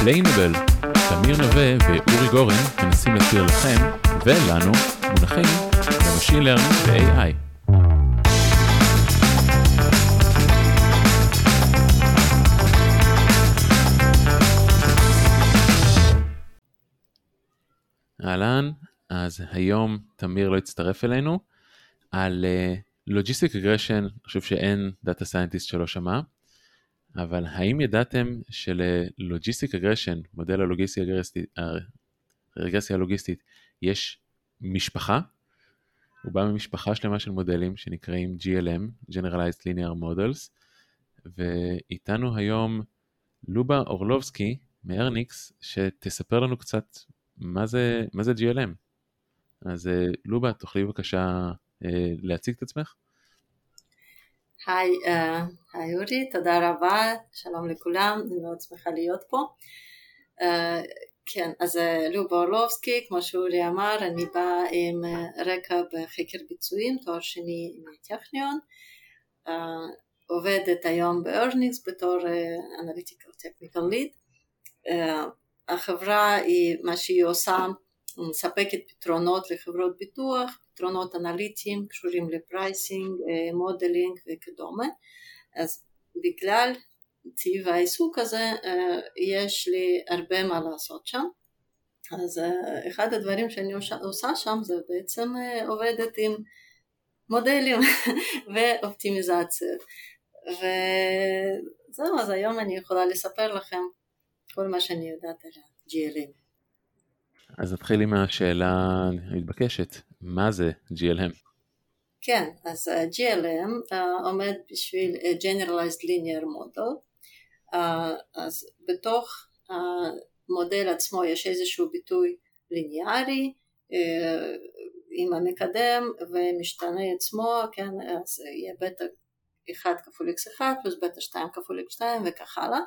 Explainable, תמיר נווה ואורי גורן מנסים להסביר לכם ולנו מונחים ב machine learning ו-AI. אהלן, אז היום תמיר לא הצטרף אלינו על logistic אה, regression, אני חושב שאין data scientist שלא שמע, אבל האם ידעתם שללוגיסטיק רגרשן, מודל הרגרסיה הלוגיסטית, יש משפחה? הוא בא ממשפחה שלמה של מודלים שנקראים GLM, Generalized Linear Models, ואיתנו היום לובה אורלובסקי מארניקס, שתספר לנו קצת מה זה, מה זה GLM. אז אה, לובה, תוכלי בבקשה אה, להציג את עצמך? היי, אה, היי אורי, תודה רבה, שלום לכולם, אני מאוד שמחה להיות פה. כן, אז לובה אורלובסקי, כמו שאורי אמר, אני באה עם רקע בחקר ביצועים, תואר שני מהטכניון, עובדת היום ב Earnix בתור analytical technical lead. החברה היא, מה שהיא עושה, מספקת פתרונות לחברות ביטוח, פתרונות אנליטיים קשורים ל pricing, modeling וכדומה. אז בגלל טיב העיסוק הזה יש לי הרבה מה לעשות שם. אז אחד הדברים שאני עושה שם זה בעצם עובדת עם מודלים ואופטימיזציות. וזהו, אז היום אני יכולה לספר לכם כל מה שאני יודעת על ה-GLM. אז נתחיל עם השאלה המתבקשת, מה זה GLM? כן, אז GLM uh, עומד בשביל Generalized Linear Model, uh, אז בתוך המודל עצמו יש איזשהו ביטוי ליניארי, uh, עם המקדם ומשתנה עצמו, כן, אז יהיה בטא 1 כפול x1 פלוס בטא 2 כפול x2 וכך הלאה.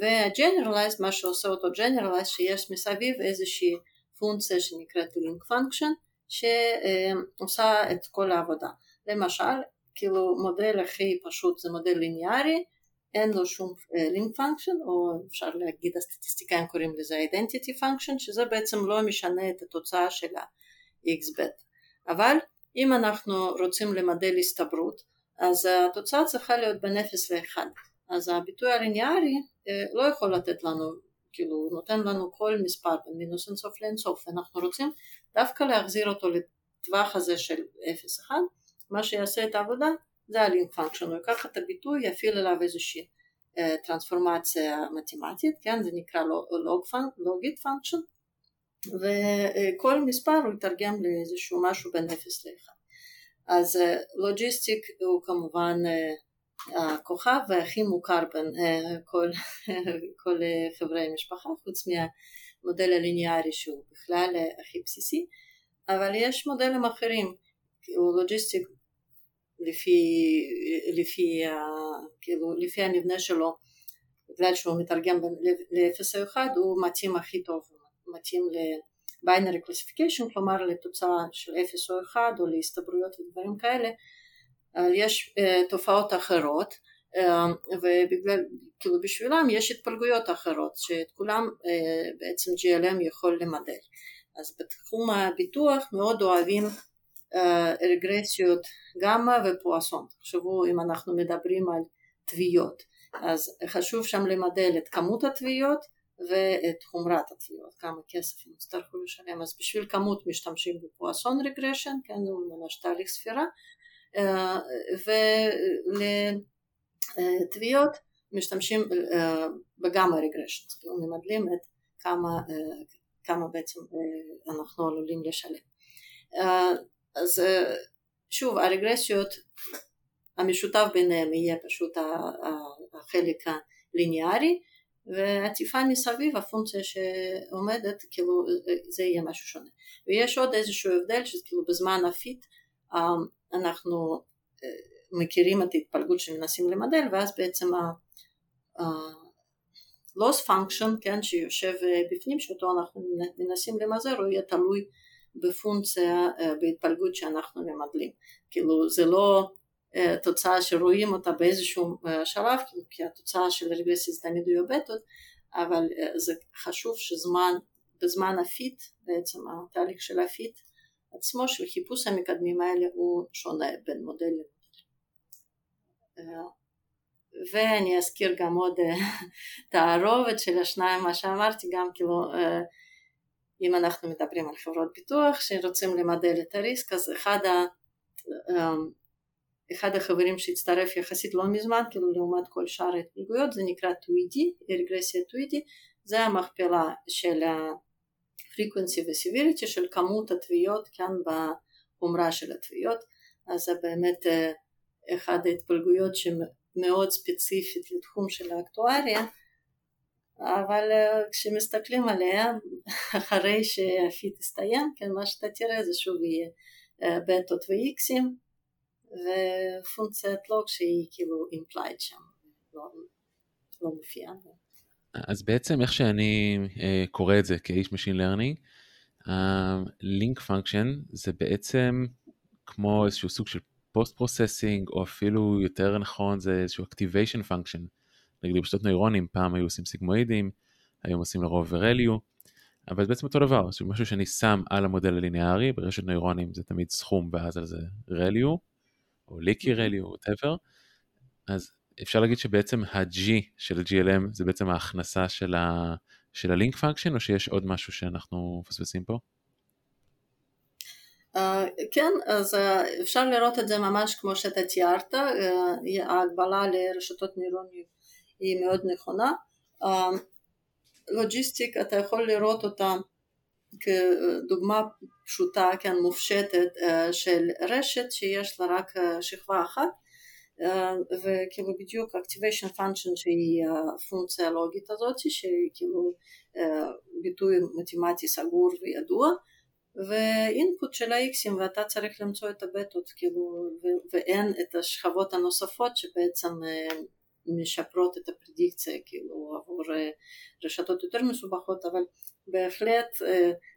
וה-generalized, מה שעושה אותו generalized, שיש מסביב איזושהי פונקציה שנקראת link function, שעושה את כל העבודה. למשל, כאילו מודל הכי פשוט זה מודל ליניארי, אין לו שום link function, או אפשר להגיד הסטטיסטיקאים קוראים לזה identity function, שזה בעצם לא משנה את התוצאה של ה-xbet. אבל אם אנחנו רוצים למדל הסתברות, אז התוצאה צריכה להיות בין 0 ל-1. אז הביטוי הליניארי אה, לא יכול לתת לנו, כאילו הוא נותן לנו כל מספר בין מינוס אינסוף לאינסוף, אנחנו רוצים דווקא להחזיר אותו לטווח הזה של 0-1, מה שיעשה את העבודה זה ה link function, הוא ייקח את הביטוי, יפעיל עליו איזושהי אה, טרנספורמציה מתמטית, כן, זה נקרא log, logit function, וכל מספר הוא יתרגם לאיזשהו משהו בין 0 ל-1. אז logistic אה, הוא כמובן הכוכב והכי מוכר בין אה, כל, כל חברי המשפחה, חוץ מהמודל הליניארי שהוא בכלל אה, הכי בסיסי, אבל יש מודלים אחרים, הוא לוג'יסטיק לפי, לפי, כאילו, לפי המבנה שלו, בגלל שהוא מתרגם ל-0 או 1, הוא מתאים הכי טוב, מתאים ל-binary classification, כלומר לתוצאה של 0 או 1 או להסתברויות ודברים כאלה, יש uh, תופעות אחרות uh, ובגלל, כאילו בשבילם יש התפלגויות אחרות שאת כולם בעצם GLM יכול למדל. אז בתחום הביטוח מאוד אוהבים רגרסיות גמא ופואסון. תחשבו אם אנחנו מדברים על תביעות, אז חשוב שם למדל את כמות התביעות ואת חומרת התביעות, כמה כסף הם יצטרכו לשלם. אז בשביל כמות משתמשים בפואסון רגרשן, כן, זה ממש תהליך ספירה, ולתביעות משתמשים בגמא רגרשן, כאילו ממדלים את כמה, כמה בעצם אנחנו עלולים לשלם. אז שוב הרגרסיות המשותף ביניהם יהיה פשוט החלק הליניארי ועטיפה מסביב הפונקציה שעומדת כאילו זה יהיה משהו שונה ויש עוד איזשהו הבדל שכאילו בזמן הפיט אנחנו אה, מכירים את ההתפלגות שמנסים למדל ואז בעצם ה-loss function כן, שיושב אה, בפנים שאותו אנחנו מנסים למזער הוא יהיה תלוי בפונקציה אה, בהתפלגות שאנחנו ממדלים. כאילו זה לא תוצאה שרואים אותה באיזשהו שלב כי התוצאה של רגרסיה זה תמיד יהיו בטות אבל זה חשוב שזמן, בזמן ה fit, בעצם התהליך של ה fit עצמו, של חיפוש המקדמים האלה הוא שונה בין מודל למודל. ואני אזכיר גם עוד תערובת של השניים, מה שאמרתי, גם כאילו אם אנחנו מדברים על חברות ביטוח שרוצים למדל את ה risk, אז אחד, ה, אחד החברים שהצטרף יחסית לא מזמן, כאילו לעומת כל שאר ההתפלגויות, זה נקרא טווידי, רגרסיה טווידי, זה המכפלה של ה-frequency ו-severity של כמות התביעות כאן בחומרה של התביעות, אז זה באמת אה, אחד ההתפלגויות שמאוד ספציפית לתחום של האקטואריה, אבל אה, כשמסתכלים עליה אחרי שהפיט יסתיים, כן, מה שאתה תראה זה שוב יהיה אה, בטות ואיקסים ופונקציית לוג שהיא כאילו implied שם, לא, לא מופיעה. אז בעצם איך שאני uh, קורא את זה כאיש Machine Learning, ה-link uh, function זה בעצם כמו איזשהו סוג של post processing או אפילו יותר נכון זה איזשהו activation function. נגיד ברשתות נוירונים פעם היו עושים סיגמואידים, היום עושים לרוב ורליו, אבל זה בעצם אותו דבר, זה משהו שאני שם על המודל הליניארי, ברשת נוירונים זה תמיד סכום ואז על זה רליו, או ליקי רליו, whatever, אז אפשר להגיד שבעצם ה-G של ה-GLM זה בעצם ההכנסה של, ה- של ה-link function, או שיש עוד משהו שאנחנו מפספסים פה? Uh, כן, אז uh, אפשר לראות את זה ממש כמו שאתה תיארת, uh, ההגבלה לרשתות נוירוניות היא מאוד נכונה. לוג'יסטיק אתה יכול לראות אותה כדוגמה פשוטה, כן, מופשטת של רשת שיש לה רק שכבה אחת וכאילו בדיוק activation function שהיא הפונקציה הלוגית הזאת שהיא כאילו ביטוי מתמטי סגור וידוע ואינפוט של ה-Xים ואתה צריך למצוא את הבטות כאילו ואין את השכבות הנוספות שבעצם משפרות את הפרדיקציה כאילו עבור רשתות יותר מסובכות אבל בהחלט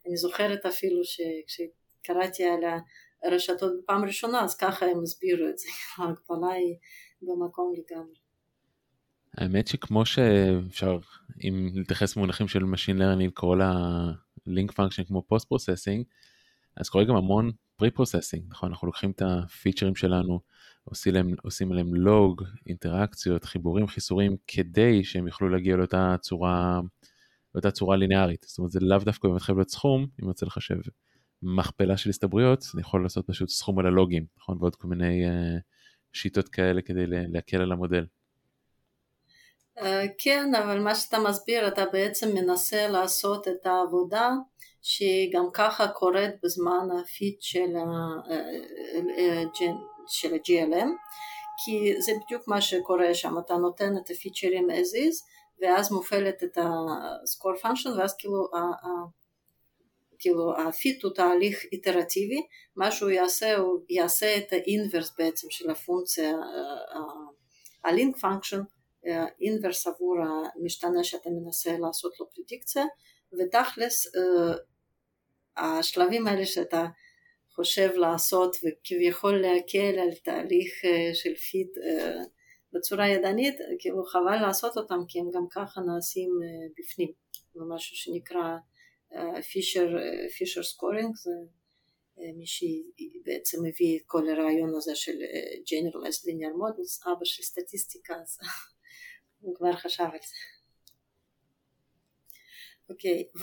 אני זוכרת אפילו שכשקראתי על הרשתות בפעם ראשונה אז ככה הם הסבירו את זה, ההגבלה היא במקום לגמרי. האמת שכמו שאפשר אם להתייחס במונחים של Machine Learning כל ה-link function כמו post processing אז קורה גם המון pre-processing נכון אנחנו לוקחים את הפיצ'רים שלנו עושים להם, עושים להם לוג, אינטראקציות, חיבורים, חיסורים, כדי שהם יוכלו להגיע לאותה צורה, לאותה צורה ליניארית. זאת אומרת, זה לאו דווקא באמת חייב להיות סכום, אם רוצה לחשב מכפלה של הסתברויות, אני יכול לעשות פשוט סכום על הלוגים, נכון? ועוד כל מיני uh, שיטות כאלה כדי להקל על המודל. Uh, כן, אבל מה שאתה מסביר, אתה בעצם מנסה לעשות את העבודה שהיא גם ככה קורית בזמן הפיט של הג'ן. Uh, של ה-GLM, כי זה בדיוק מה שקורה שם, אתה נותן את הפיצ'רים as is, ואז מופעלת את ה-score function, ואז כאילו, כאילו ה fit הוא תהליך איטרטיבי, מה שהוא יעשה, הוא יעשה את ה inverse בעצם של הפונקציה, ה-link function, inverse עבור המשתנה שאתה מנסה לעשות לו פרדיקציה, ותכלס השלבים האלה שאתה חושב לעשות וכביכול להקל על תהליך אה, של fit אה, בצורה ידנית, כאילו חבל לעשות אותם כי הם גם ככה נעשים אה, בפנים, זה משהו שנקרא פישר, פישר סקורינג, זה מי שבעצם מביא את כל הרעיון הזה של Generalized Linear Models, אבא של סטטיסטיקה, אז הוא כבר חשב על זה. אוקיי, okay,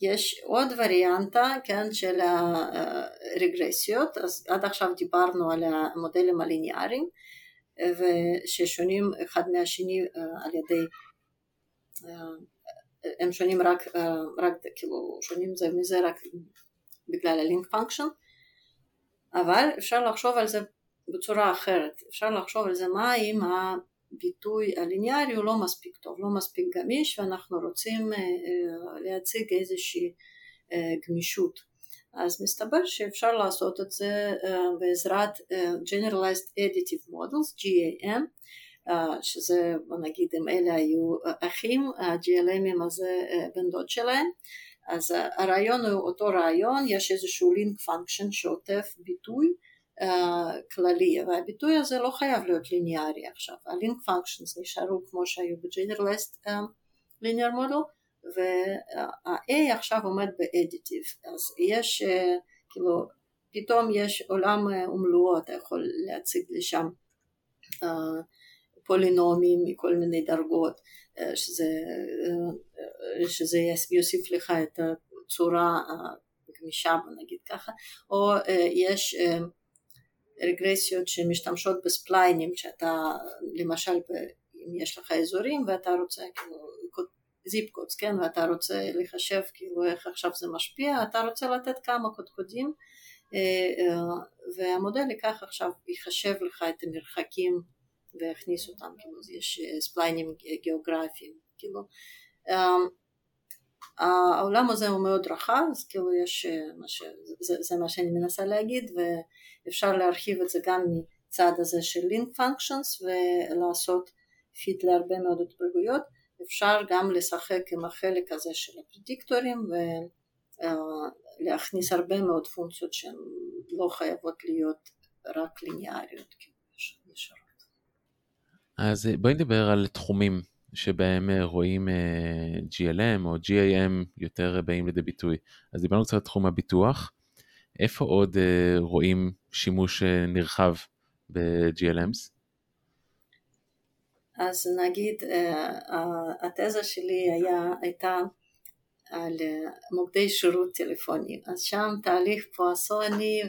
יש עוד וריאנטה כן, של הרגרסיות, אז עד עכשיו דיברנו על המודלים הליניאריים ששונים אחד מהשני על ידי, הם שונים רק, רק כאילו שונים זה מזה רק בגלל הלינק פונקשן, אבל אפשר לחשוב על זה בצורה אחרת, אפשר לחשוב על זה מה אם הביטוי הליניארי הוא לא מספיק טוב, לא מספיק גמיש ואנחנו רוצים להציג איזושהי גמישות. אז מסתבר שאפשר לעשות את זה בעזרת Generalized Additive Models, GAM, שזה בוא נגיד אם אלה היו אחים, ה-GLMים הזה בן דוד שלהם, אז הרעיון הוא אותו רעיון, יש איזשהו link function שעוטף ביטוי כללי, והביטוי הזה לא חייב להיות ליניארי עכשיו, הלינק פונקשיונס נשארו כמו שהיו ב-Generalized linear model וה-A עכשיו עומד באדיטיב אז יש כאילו פתאום יש עולם ומלואו אתה יכול להציג לשם פולינומים מכל מיני דרגות שזה, שזה יוסיף לך את הצורה הגמישה נגיד ככה או יש רגרסיות שמשתמשות בספליינים שאתה למשל אם יש לך אזורים ואתה רוצה כאילו זיפ קודס כן ואתה רוצה לחשב כאילו איך עכשיו זה משפיע אתה רוצה לתת כמה קודקודים והמודל ייקח עכשיו יחשב לך את המרחקים ויכניס אותם כאילו יש ספליינים גיאוגרפיים כאילו העולם הזה הוא מאוד רחב, אז כאילו יש, מה ש, זה, זה מה שאני מנסה להגיד, ואפשר להרחיב את זה גם מצד הזה של link functions ולעשות fit להרבה מאוד התפלגויות, אפשר גם לשחק עם החלק הזה של הפרדיקטורים ולהכניס הרבה מאוד פונקציות שהן לא חייבות להיות רק ליניאריות. אז בואי נדבר על תחומים שבהם אה, רואים אה, GLM או GAM יותר באים לידי ביטוי. אז דיברנו קצת על תחום הביטוח, איפה עוד אה, רואים שימוש נרחב ב-GLMs? אז נגיד התזה שלי היה, הייתה על מוקדי שירות טלפוני, אז שם תהליך פואסוני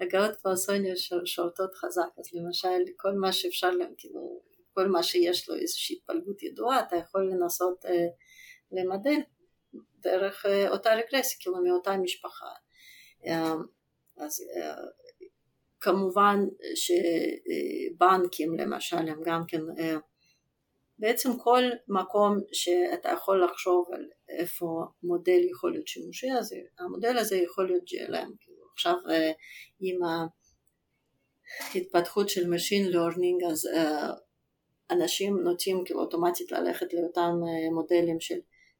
והגאות פואסוניות שולטות חזק, אז למשל כל מה שאפשר, כאילו כל מה שיש לו איזושהי התפלגות ידועה, אתה יכול לנסות אה, למדל דרך אה, אותה רגרסיה, כאילו מאותה משפחה. אה, אז אה, כמובן שבנקים למשל הם גם כן, אה, בעצם כל מקום שאתה יכול לחשוב על איפה מודל יכול להיות שימושי, אז המודל הזה יכול להיות GLM. כאילו עכשיו אה, עם ההתפתחות של Machine Learning אז אה, אנשים נוטים כאילו אוטומטית ללכת לאותם uh, מודלים של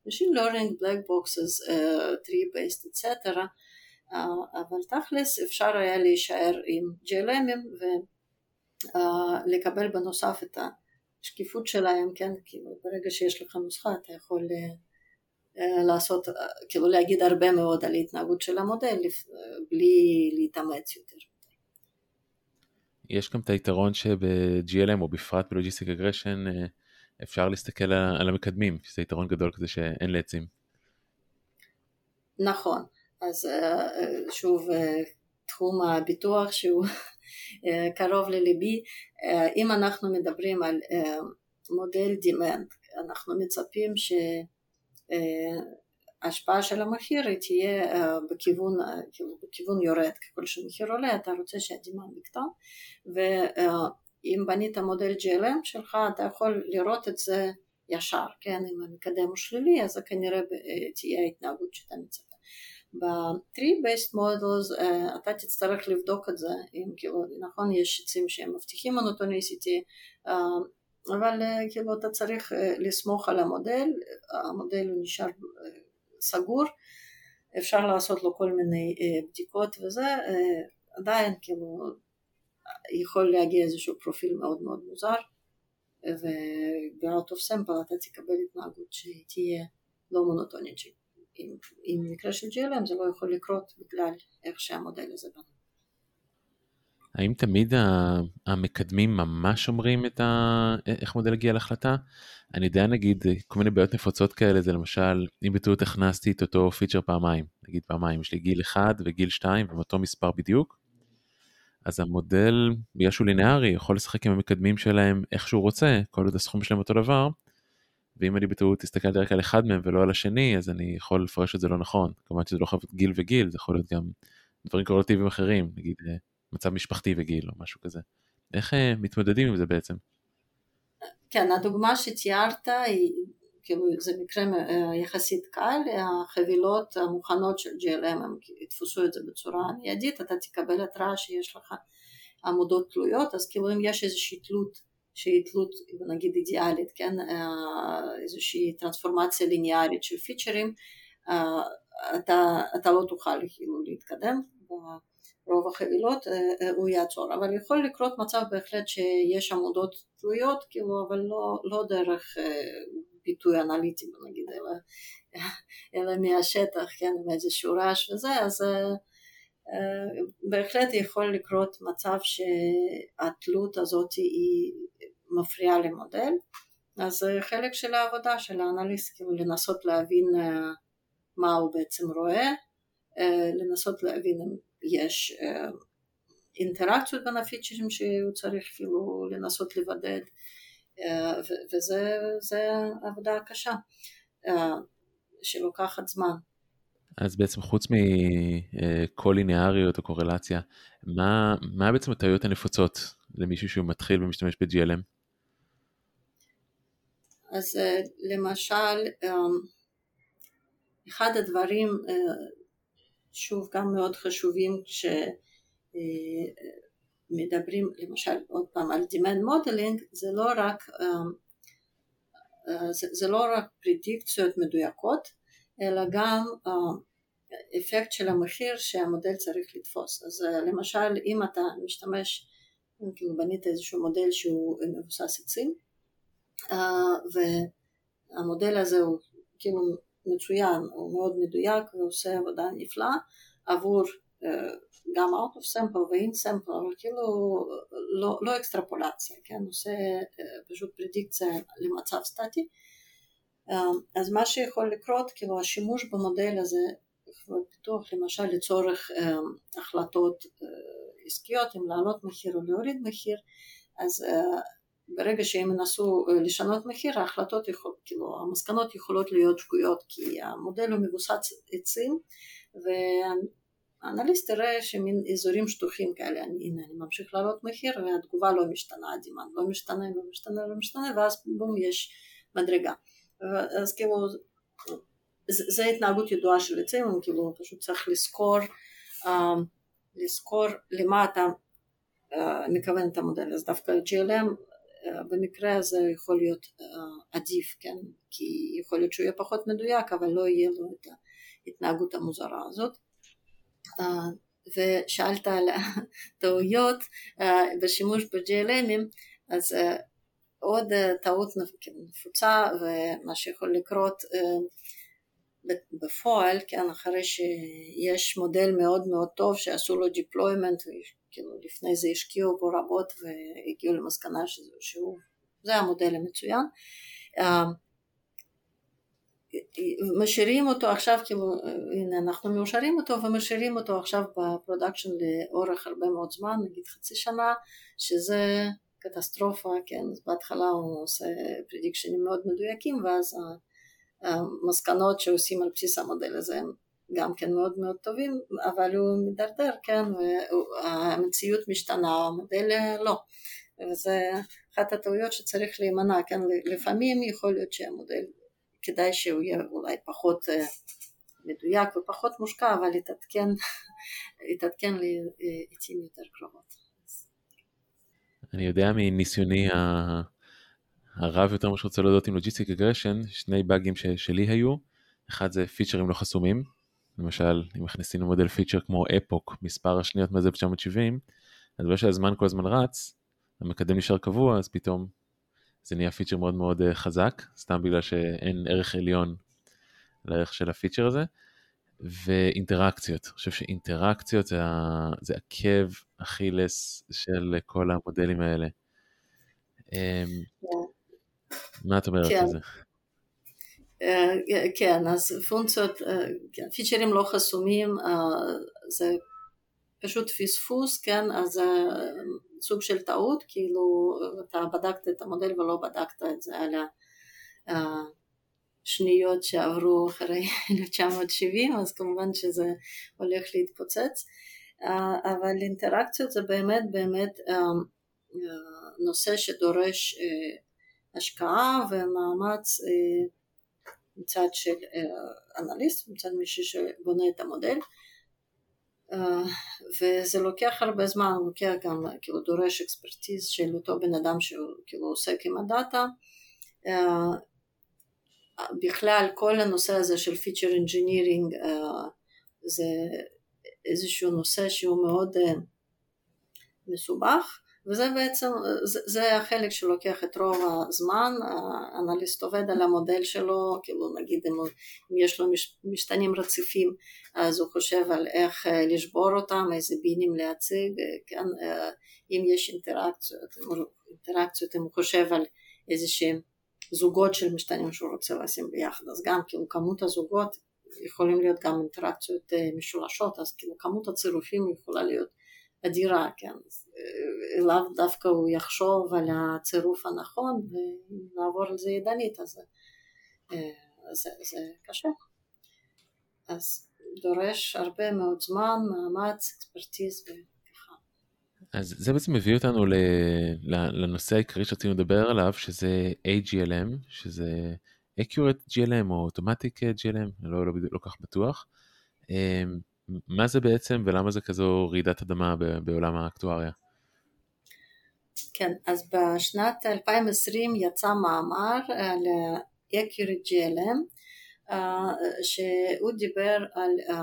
Machine Learning, Black Boxes, Tree Based, etc. אבל תכלס אפשר היה להישאר עם GLMים ולקבל בנוסף את השקיפות שלהם, כן, כאילו ברגע שיש לך נוסחה אתה יכול uh, לעשות, uh, כאילו להגיד הרבה מאוד על ההתנהגות של המודל uh, בלי להתאמץ יותר. יש גם את היתרון שב-GLM או בפרט בלוגיסטיק אגרשן אפשר להסתכל על המקדמים, שזה יתרון גדול כזה שאין לעצים. נכון, אז שוב תחום הביטוח שהוא קרוב לליבי, אם אנחנו מדברים על מודל דימנט, אנחנו מצפים ש... ההשפעה של המחיר תהיה בכיוון, כאילו בכיוון יורד, ככל שהמחיר עולה אתה רוצה שהדימן יקטן ואם בנית מודל GLM שלך אתה יכול לראות את זה ישר, כן, אם המקדם הוא שלילי אז זה כנראה תהיה ההתנהגות שאתה מצפה. ב-tree based models uh, אתה תצטרך לבדוק את זה, אם כאילו נכון יש עצים שהם מבטיחים מונוטוניסיטי uh, אבל uh, כאילו אתה צריך uh, לסמוך על המודל, המודל הוא נשאר uh, סגור, אפשר לעשות לו כל מיני אה, בדיקות וזה, אה, עדיין כאילו יכול להגיע איזשהו פרופיל מאוד מאוד מוזר וב-out of sample אתה תקבל התנהגות שהיא תהיה לא מונוטונית עם מקרה של GLM זה לא יכול לקרות בגלל איך שהמודל הזה בנה. האם תמיד המקדמים ממש אומרים את ה... איך מודל הגיע להחלטה? אני יודע נגיד כל מיני בעיות נפוצות כאלה זה למשל אם בטעות הכנסתי את אותו פיצ'ר פעמיים נגיד פעמיים יש לי גיל 1 וגיל 2 ואותו מספר בדיוק אז המודל בגלל שהוא לינארי יכול לשחק עם המקדמים שלהם איך שהוא רוצה כל עוד הסכום שלהם אותו דבר ואם אני בטעות הסתכלתי רק על אחד מהם ולא על השני אז אני יכול לפרש את זה לא נכון. כמובן שזה לא חייב להיות גיל וגיל זה יכול להיות גם דברים קורלטיביים אחרים נגיד אה, מצב משפחתי וגיל או משהו כזה. איך אה, מתמודדים עם זה בעצם. כן, הדוגמה שתיארת היא, כאילו זה מקרה אה, יחסית קל, החבילות המוכנות של GLM הם יתפסו את זה בצורה מיידית, אתה תקבל התראה שיש לך עמודות תלויות, אז כאילו אם יש איזושהי תלות שהיא תלות נגיד אידיאלית, כן, אה, איזושהי טרנספורמציה ליניארית של פיצ'רים, אה, אתה, אתה לא תוכל כאילו להתקדם רוב החבילות אה, הוא יעצור, אבל יכול לקרות מצב בהחלט שיש עמודות תלויות, כאילו, אבל לא, לא דרך ביטוי אנליטי נגיד, אלא, אלא מהשטח, כן, מאיזשהו רעש וזה, אז בהחלט יכול לקרות מצב שהתלות הזאת היא מפריעה למודל, אז חלק של העבודה של האנליסט כאילו לנסות להבין מה הוא בעצם רואה, לנסות להבין אם יש אינטראקציות בין הפיצ'רים שהוא צריך כאילו לנסות לבדד וזה עבודה קשה שלוקחת זמן. אז בעצם חוץ מקוליניאריות או קורלציה, מה, מה בעצם הטעויות הנפוצות למישהו שהוא מתחיל ומשתמש ב-GLM? אז למשל, אחד הדברים, שוב, גם מאוד חשובים כשמדברים למשל עוד פעם על demand modeling, זה לא רק, זה, זה לא רק פרדיקציות מדויקות, אלא גם אפקט של המחיר שהמודל צריך לתפוס. אז למשל אם אתה משתמש, כאילו בנית איזשהו מודל שהוא מבוסס עצים, והמודל הזה הוא כאילו מצוין, הוא מאוד מדויק ועושה עבודה נפלאה עבור גם out of sample ו-in sample, אבל כאילו לא, לא אקסטרפולציה, כן, עושה פשוט פרדיקציה למצב סטטי. אז מה שיכול לקרות, כאילו השימוש במודל הזה חברות פיתוח, למשל לצורך החלטות עסקיות, אם להעלות מחיר או להוריד מחיר, אז ברגע שהם ינסו לשנות מחיר, ההחלטות, יכול, כאילו המסקנות יכולות להיות שגויות, כי המודל הוא מבוסס עצים, והאנליסט יראה שמין אזורים שטוחים כאלה, אני, הנה אני ממשיך להעלות מחיר והתגובה לא משתנה, הדימן לא משתנה, לא משתנה, לא משתנה, ואז בום יש מדרגה. אז כאילו זה התנהגות ידועה של עצים, כאילו פשוט צריך לזכור, לזכור למה אתה מכוון את המודל, אז דווקא GLM במקרה הזה יכול להיות עדיף, כן, כי יכול להיות שהוא יהיה פחות מדויק, אבל לא יהיה לו את ההתנהגות המוזרה הזאת. ושאלת על הטעויות בשימוש ב-GLMים, אז עוד טעות נפוצה ומה שיכול לקרות בפועל, כן, אחרי שיש מודל מאוד מאוד טוב שעשו לו deployment, כאילו לפני זה השקיעו בו רבות והגיעו למסקנה שזה, שהוא, זה המודל המצוין, אה, משאירים אותו עכשיו, כאילו, הנה אנחנו מאשרים אותו ומשאירים אותו עכשיו ב production לאורך הרבה מאוד זמן, נגיד חצי שנה, שזה קטסטרופה, כן, אז בהתחלה הוא עושה פרדיקשנים מאוד מדויקים ואז המסקנות שעושים על בסיס המודל הזה הם גם כן מאוד מאוד טובים, אבל הוא מידרדר, כן, והמציאות משתנה, המודל לא. וזה אחת הטעויות שצריך להימנע, כן, לפעמים יכול להיות שהמודל, כדאי שהוא יהיה אולי פחות אה, מדויק ופחות מושקע, אבל יתעדכן, יתעדכן לעתים יותר קרובות. אני יודע מניסיוני הרב יותר מה שרוצה להודות עם logistic regression, שני באגים שלי היו, אחד זה פיצ'רים לא חסומים, למשל אם מכניסים למודל פיצ'ר כמו epoch, מספר השניות מאז 1970, אז בגלל שהזמן כל הזמן רץ, המקדם נשאר קבוע, אז פתאום זה נהיה פיצ'ר מאוד מאוד אה, חזק, סתם בגלל שאין ערך עליון לערך של הפיצ'ר הזה. ואינטראקציות, אני חושב שאינטראקציות זה, זה עקב אכילס של כל המודלים האלה. Yeah. אמ, מה את אומרת על זה? אה, כן, אז פונקציות, אה, כן, פיצ'רים לא חסומים, אה, זה פשוט פספוס, כן, אז זה סוג של טעות, כאילו אתה בדקת את המודל ולא בדקת את זה על השניות שעברו אחרי 1970, אז כמובן שזה הולך להתפוצץ, אבל אינטראקציות זה באמת באמת נושא שדורש השקעה ומאמץ אה, מצד של אה, אנליסט, מצד מישהו שבונה את המודל. אה, וזה לוקח הרבה זמן, לוקח גם, כאילו דורש expertise של אותו בן אדם שהוא כאילו עוסק עם הדאטה. בכלל כל הנושא הזה של feature engineering זה איזשהו נושא שהוא מאוד מסובך וזה בעצם, זה, זה החלק שלוקח את רוב הזמן, האנליסט עובד על המודל שלו, כאילו נגיד אם, אם יש לו מש, משתנים רציפים אז הוא חושב על איך לשבור אותם, איזה בינים להציג, כן, אם יש אינטראקציות, אינטראקציות אם הוא חושב על איזה שהם זוגות של משתנים שהוא רוצה לשים ביחד, אז גם כאילו כמות הזוגות יכולים להיות גם אינטראקציות משולשות, אז כאילו כמות הצירופים יכולה להיות אדירה, כן, אה, לאו דווקא הוא יחשוב על הצירוף הנכון ולעבור על זה ידנית, אז אה, זה, זה קשה. אז דורש הרבה מאוד זמן, מאמץ, אקספרטיז וככה. אז זה בעצם מביא אותנו לנושא העיקרי שרצינו לדבר עליו, שזה AGLM, שזה Accurate GLM או Automatic GLM, לא, לא, לא כך בטוח. אמ, מה זה בעצם ולמה זה כזו רעידת אדמה בעולם האקטואריה? כן, אז בשנת 2020 יצא מאמר על Accurate GLM, אה, שהוא דיבר על, אה,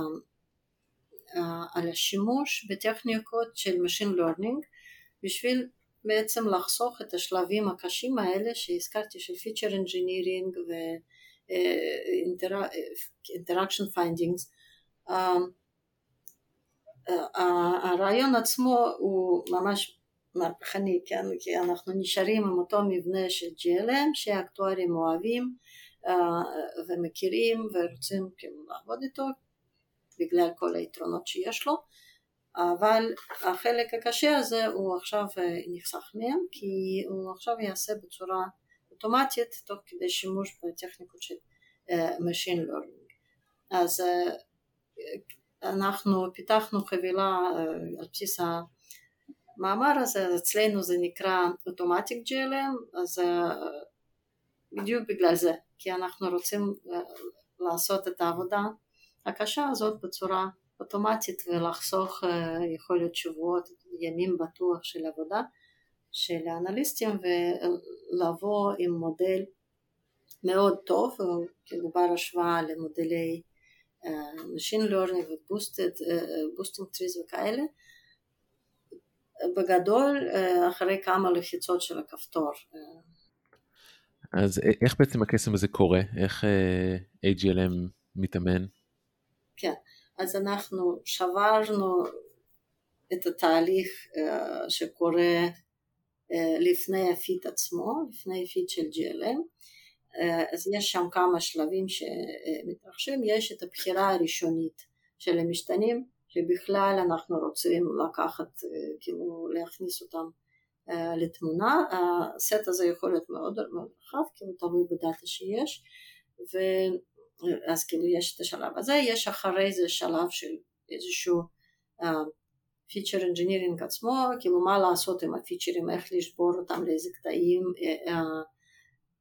אה, על השימוש בטכניקות של Machine Learning בשביל בעצם לחסוך את השלבים הקשים האלה שהזכרתי של Feature Engineering ו-Interaction Findings. הרעיון עצמו הוא ממש מהפכני, כן? כי אנחנו נשארים עם אותו מבנה של GLM שהאקטוארים אוהבים ומכירים ורוצים כאילו לעבוד איתו בגלל כל היתרונות שיש לו אבל החלק הקשה הזה הוא עכשיו נחסך מהם כי הוא עכשיו יעשה בצורה אוטומטית תוך כדי שימוש בטכניקות של Machine Learning אז אנחנו פיתחנו חבילה על בסיס המאמר הזה, אצלנו זה נקרא אוטומטיק GLM, אז בדיוק בגלל זה, כי אנחנו רוצים לעשות את העבודה הקשה הזאת בצורה אוטומטית ולחסוך יכול להיות שבועות, ימים בטוח של עבודה של האנליסטים ולבוא עם מודל מאוד טוב, כאילו בר השוואה למודלי Machine Learning ו boosting trees וכאלה בגדול אחרי כמה לחיצות של הכפתור. אז איך בעצם הקסם הזה קורה? איך AGLM מתאמן? כן, אז אנחנו שברנו את התהליך שקורה לפני ה fit עצמו, לפני ה fit של GLM, אז יש שם כמה שלבים שמתרחשים, יש את הבחירה הראשונית של המשתנים שבכלל אנחנו רוצים לקחת, כאילו להכניס אותם לתמונה, הסט הזה יכול להיות מאוד מאוד רחב, כאילו תלוי בדאטה שיש, ואז כאילו יש את השלב הזה, יש אחרי זה שלב של איזשהו feature engineering עצמו, כאילו מה לעשות עם הפיצ'רים, איך לשבור אותם לאיזה קטעים,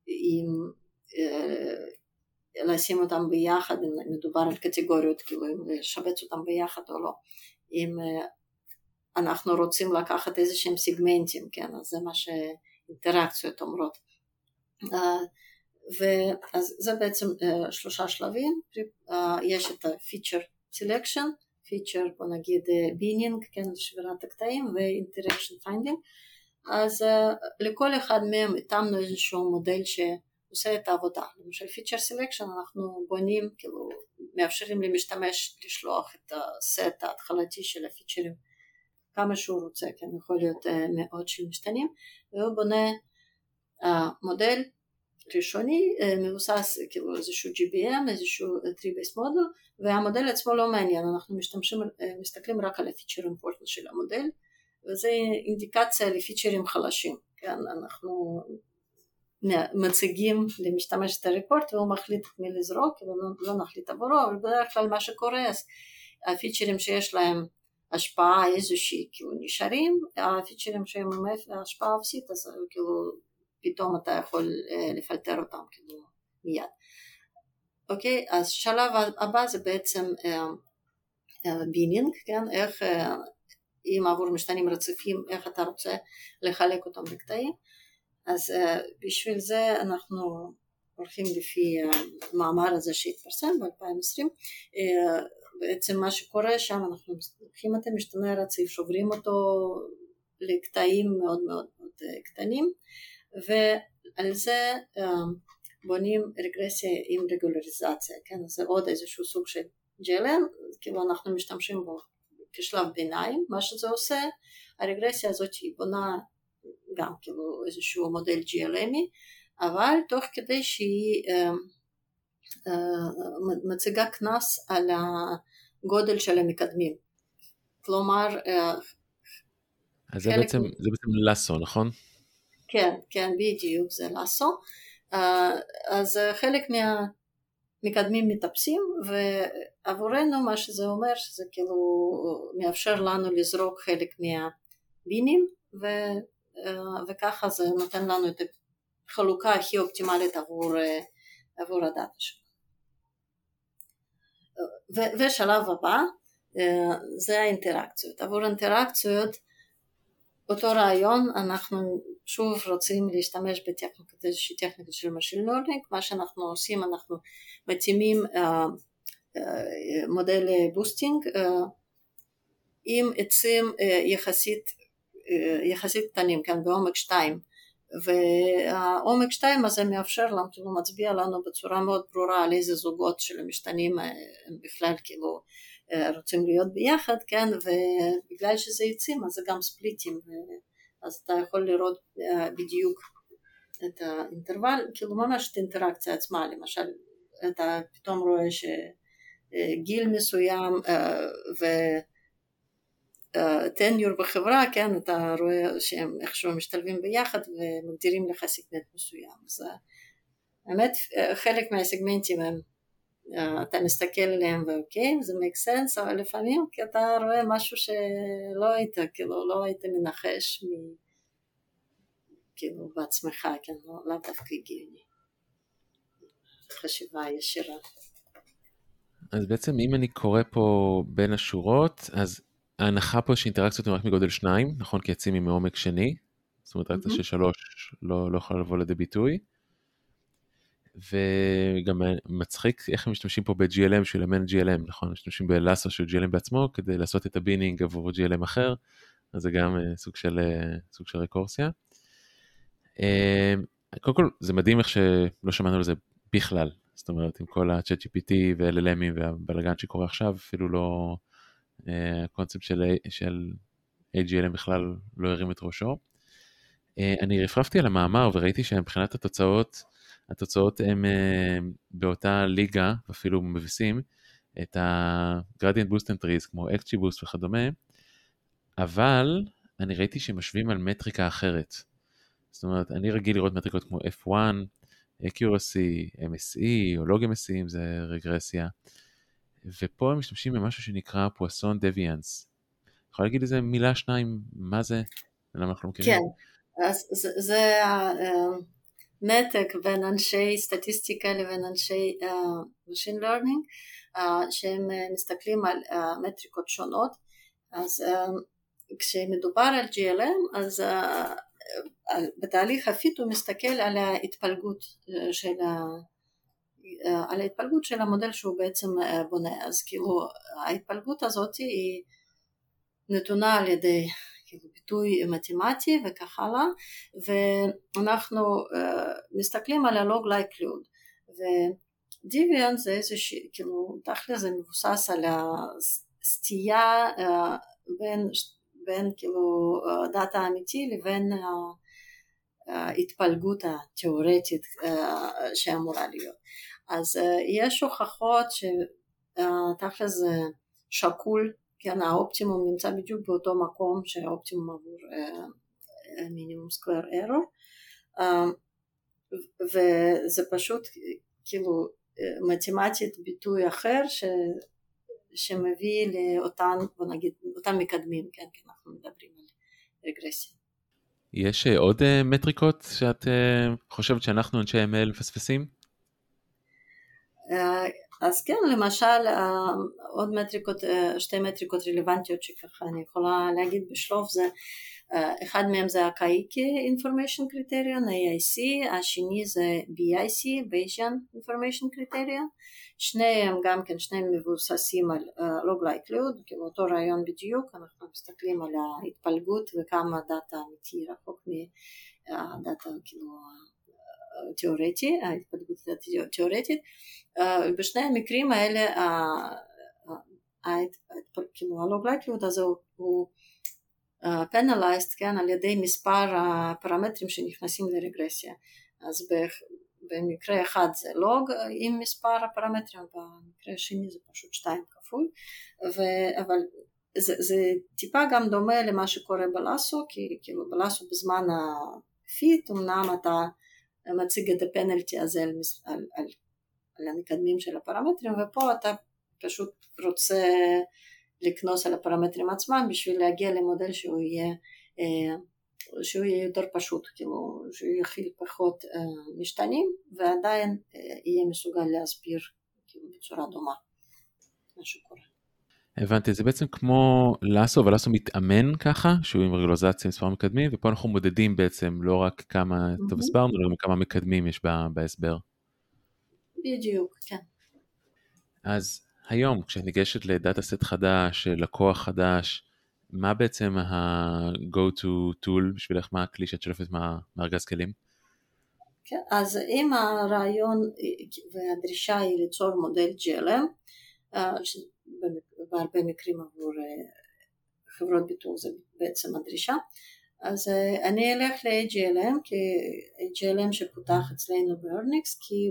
אם לשים אותם ביחד, אם מדובר על קטגוריות, כאילו אם לשבץ אותם ביחד או לא. אם אנחנו רוצים לקחת איזה שהם סיגמנטים, כן, אז זה מה שאינטראקציות אומרות. ואז זה בעצם שלושה שלבים, יש את ה-feature selection, feature בוא נגיד binning, כן, שבירת הקטעים ו-interaction finding, אז לכל אחד מהם התאמנו איזשהו מודל ש... עושה את העבודה. למשל feature selection אנחנו בונים, כאילו מאפשרים למשתמש לשלוח את הסט ההתחלתי של הפיצ'רים כמה שהוא רוצה, כן יכול להיות אה, מאות של משתנים, והוא בונה אה, מודל ראשוני uh, מבוסס כאילו איזשהו GBM, איזשהו tree based model, והמודל עצמו לא מעניין, אנחנו משתמשים, uh, מסתכלים רק על הפיצ'ר אימפורטנט של המודל, וזה אינדיקציה לפיצ'רים חלשים, כן, אנחנו מציגים למשתמש את הרפורט והוא מחליט מי לזרוק, ולא לא נחליט עבורו, אבל בדרך כלל מה שקורה, אז הפיצ'רים שיש להם השפעה איזושהי כאילו נשארים, הפיצ'רים שהם עם השפעה אפסית, אז כאילו פתאום אתה יכול לפלטר אותם כאילו מיד. אוקיי, אז שלב הבא זה בעצם בינינג, כן, איך אם עבור משתנים רציפים, איך אתה רוצה לחלק אותם בקטעים. אז uh, בשביל זה אנחנו הולכים לפי המאמר הזה שהתפרסם ב-2020 uh, בעצם מה שקורה שם אנחנו לוקחים את המשתנה הרציף, שוברים אותו לקטעים מאוד מאוד מאוד קטנים ועל זה בונים רגרסיה עם רגולריזציה, כן? זה עוד איזשהו סוג של GLM, כאילו אנחנו משתמשים בו כשלב ביניים, מה שזה עושה, הרגרסיה הזאת היא בונה גם כאילו איזשהו מודל GLMי, אבל תוך כדי שהיא אה, אה, מציגה קנס על הגודל של המקדמים. כלומר, אה, אז זה בעצם, זה בעצם לסו, נכון? כן, כן, בדיוק, זה לסו. אז חלק מהמקדמים מטפסים, ועבורנו מה שזה אומר, שזה כאילו מאפשר לנו לזרוק חלק מהבינים, ו, וככה זה נותן לנו את החלוקה הכי אופטימלית עבור, עבור הדאטה שלנו. ושלב הבא זה האינטראקציות. עבור אינטראקציות אותו רעיון אנחנו שוב רוצים להשתמש בטכניקת איזושהי טכניקה של Machine Learning, מה שאנחנו עושים אנחנו מתאימים מודל boosting עם עצים יחסית, יחסית קטנים, כן, בעומק 2 והעומק 2 הזה מאפשר לנו, כאילו מצביע לנו בצורה מאוד ברורה על איזה זוגות של המשתנים הם בכלל כאילו רוצים להיות ביחד, כן, ובגלל שזה עצים אז זה גם ספליטים, אז אתה יכול לראות בדיוק את האינטרוול, כאילו ממש את האינטראקציה עצמה, למשל אתה פתאום רואה שגיל מסוים וטניור בחברה, כן, אתה רואה שהם איכשהו משתלבים ביחד ומגדירים לך סגמנט מסוים, אז האמת חלק מהסגמנטים הם אתה מסתכל עליהם ואוקיי, זה make sense, אבל לפעמים כי אתה רואה משהו שלא היית, כאילו, לא היית מנחש מ... כאילו בעצמך, כן, לא, לאו דווקא הגיוני. חשיבה ישירה. אז בעצם אם אני קורא פה בין השורות, אז ההנחה פה שאינטראקציות הן רק מגודל שניים, נכון? כי עצים היא מעומק שני, זאת אומרת, אינטראקציה mm-hmm. של שלוש לא, לא יכולה לבוא לידי ביטוי. וגם מצחיק איך הם משתמשים פה ב-GLM של within GLM, נכון? משתמשים ב lasso של GLM בעצמו כדי לעשות את ה binning עבור GLM אחר, אז זה גם אה, סוג של, אה, סוג של רקורסיה. אה, קודם כל זה מדהים איך שלא שמענו על זה בכלל, זאת אומרת עם כל ה-chat GPT ו-LLMים והבלאגן שקורה עכשיו, אפילו לא הקונספט של, של AGLM בכלל לא הרים את ראשו. אני רפרפתי על המאמר וראיתי שמבחינת התוצאות, התוצאות הן אה, באותה ליגה, אפילו מבסים, את ה-gradient boost and trees כמו XGBoost וכדומה, אבל אני ראיתי שמשווים על מטריקה אחרת. זאת אומרת, אני רגיל לראות מטריקות כמו F1, accuracy, MSE או log MSE אם זה רגרסיה, ופה הם משתמשים במשהו שנקרא פואסון דוויאנס. יכול להגיד איזה מילה שניים, מה זה? למה אנחנו לא מכירים? כן, אז זה, זה uh, נתק בין אנשי סטטיסטיקה לבין אנשי uh, Machine Learning uh, שהם uh, מסתכלים על uh, מטריקות שונות אז uh, כשמדובר על GLM אז uh, בתהליך ה fit הוא מסתכל על ההתפלגות של ה... על ההתפלגות של המודל שהוא בעצם בונה. אז כאילו ההתפלגות הזאת היא נתונה על ידי כאילו ביטוי מתמטי וכך הלאה ואנחנו uh, מסתכלים על ה log likelihood ו deviance זה איזה ש... כאילו תכל'ס זה מבוסס על הסטייה בין, בין כאילו דאטה אמיתי לבין ההתפלגות התיאורטית שאמורה להיות אז uh, יש הוכחות שתכל'ס זה שקול כן, האופטימום נמצא בדיוק באותו מקום שהאופטימום עבור מינימום סקוויר ארור וזה פשוט כאילו מתמטית ביטוי אחר ש, שמביא לאותן, בוא נגיד, אותם מקדמים, כן, כי אנחנו מדברים על רגרסיה. יש עוד מטריקות שאת חושבת שאנחנו אנשי ML מפספסים? אז כן, למשל עוד מטריקות, שתי מטריקות רלוונטיות שככה אני יכולה להגיד בשלוף זה אחד מהם זה הקאיקי Information Criterion, AIC, השני זה BIC, Bayesian Information Criterion, שניהם גם כן, שניהם מבוססים על log likelihood, כאילו אותו רעיון בדיוק, אנחנו מסתכלים על ההתפלגות וכמה דאטה אמיתי רחוק מהדאטה כאילו תיאורטי, ההתפלגות התיאורטית, בשני המקרים האלה כאילו הלוג likelihood הזה הוא penalized כן, על ידי מספר הפרמטרים שנכנסים לרגרסיה. אז במקרה אחד זה לוג עם מספר הפרמטרים, במקרה השני זה פשוט שתיים כפול, ו, אבל זה, זה טיפה גם דומה למה שקורה בלאסו, כי כאילו בלאסו בזמן הפיט אמנם אתה מציג את הפנלטי הזה על, על, על, על המקדמים של הפרמטרים, ופה אתה פשוט רוצה לקנוס על הפרמטרים עצמם בשביל להגיע למודל שהוא יהיה, אה, שהוא יהיה יותר פשוט, כאילו שהוא יכיל פחות אה, משתנים ועדיין אה, יהיה מסוגל להסביר כאילו בצורה דומה מה שקורה. הבנתי, זה בעצם כמו לאסו, אבל לאסו מתאמן ככה, שהוא עם רגולזציה מספר מקדמים, ופה אנחנו מודדים בעצם לא רק כמה, mm-hmm. טוב הסברנו, אלא גם כמה מקדמים יש בהסבר. בדיוק, כן. אז היום כשניגשת לדאטה סט חדש, לקוח חדש, מה בעצם ה-go to tool בשבילך, מה הכלי שאת שולפת מארגז כלים? כן, אז אם הרעיון והדרישה היא ליצור מודל GLM, אה, בהרבה מקרים עבור אה, חברות ביטוח זה בעצם הדרישה, אז uh, אני אלך ל-AGLM, כי AGLM שפותח אצלנו ב-Earnix, כי,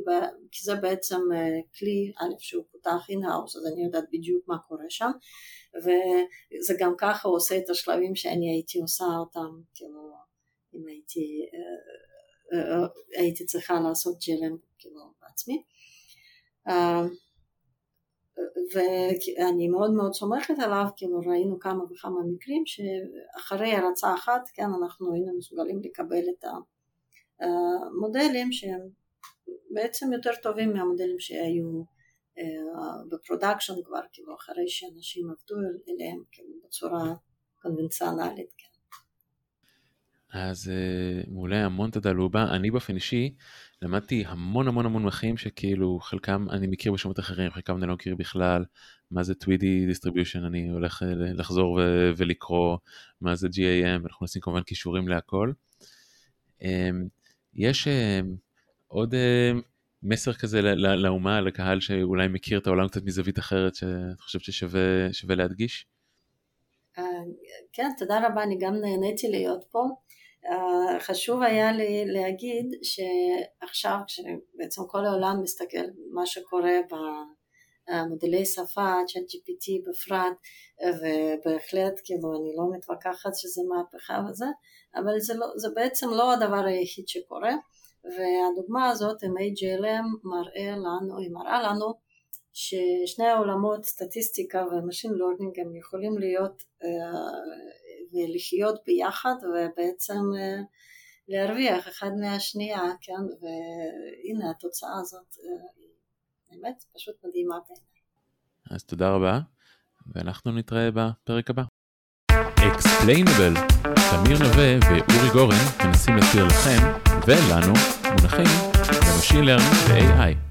כי זה בעצם uh, כלי, א', שהוא פותח in-house, אז אני יודעת בדיוק מה קורה שם, וזה גם ככה עושה את השלבים שאני הייתי עושה אותם, כאילו, אם הייתי, הייתי צריכה לעשות GLM כאילו בעצמי. ואני מאוד מאוד סומכת עליו, כאילו ראינו כמה וכמה מקרים שאחרי הרצה אחת, כן, אנחנו היינו מסוגלים לקבל את המודלים שהם בעצם יותר טובים מהמודלים שהיו אה, ב production כבר, כאילו אחרי שאנשים עבדו אליהם כאילו בצורה קונבנציונלית, כן. אז אה, מעולה, המון תודה לובה. אני באופן אישי למדתי המון המון המון מונחים שכאילו חלקם אני מכיר בשמות אחרים, חלקם אני לא מכיר בכלל, מה זה 2D distribution, אני הולך אה, לחזור ו- ולקרוא, מה זה GAM, אנחנו נשים כמובן קישורים להכל. אמ, יש אה, עוד מסר כזה לאומה, לקהל שאולי מכיר את העולם קצת מזווית אחרת, שאת חושבת ששווה להדגיש? כן, תודה רבה, אני גם נהניתי להיות פה. חשוב היה לי להגיד שעכשיו כשבעצם כל העולם מסתכל מה שקורה במודלי שפה, צ'אט GPT בפרט, ובהחלט כאילו אני לא מתווכחת שזה מהפכה וזה, אבל זה, לא, זה בעצם לא הדבר היחיד שקורה, והדוגמה הזאת עם AGLM מראה לנו, היא מראה לנו ששני העולמות, סטטיסטיקה ו machine learning, הם יכולים להיות ולחיות ביחד ובעצם אה, להרוויח אחד מהשנייה, כן, והנה התוצאה הזאת היא באמת פשוט מדהימה בעיניי. אז תודה רבה, ואנחנו נתראה בפרק הבא. Explainable, תמיר נווה ואורי גורן מנסים להסביר לכם ולנו מונחים ב machine learning ו-AI.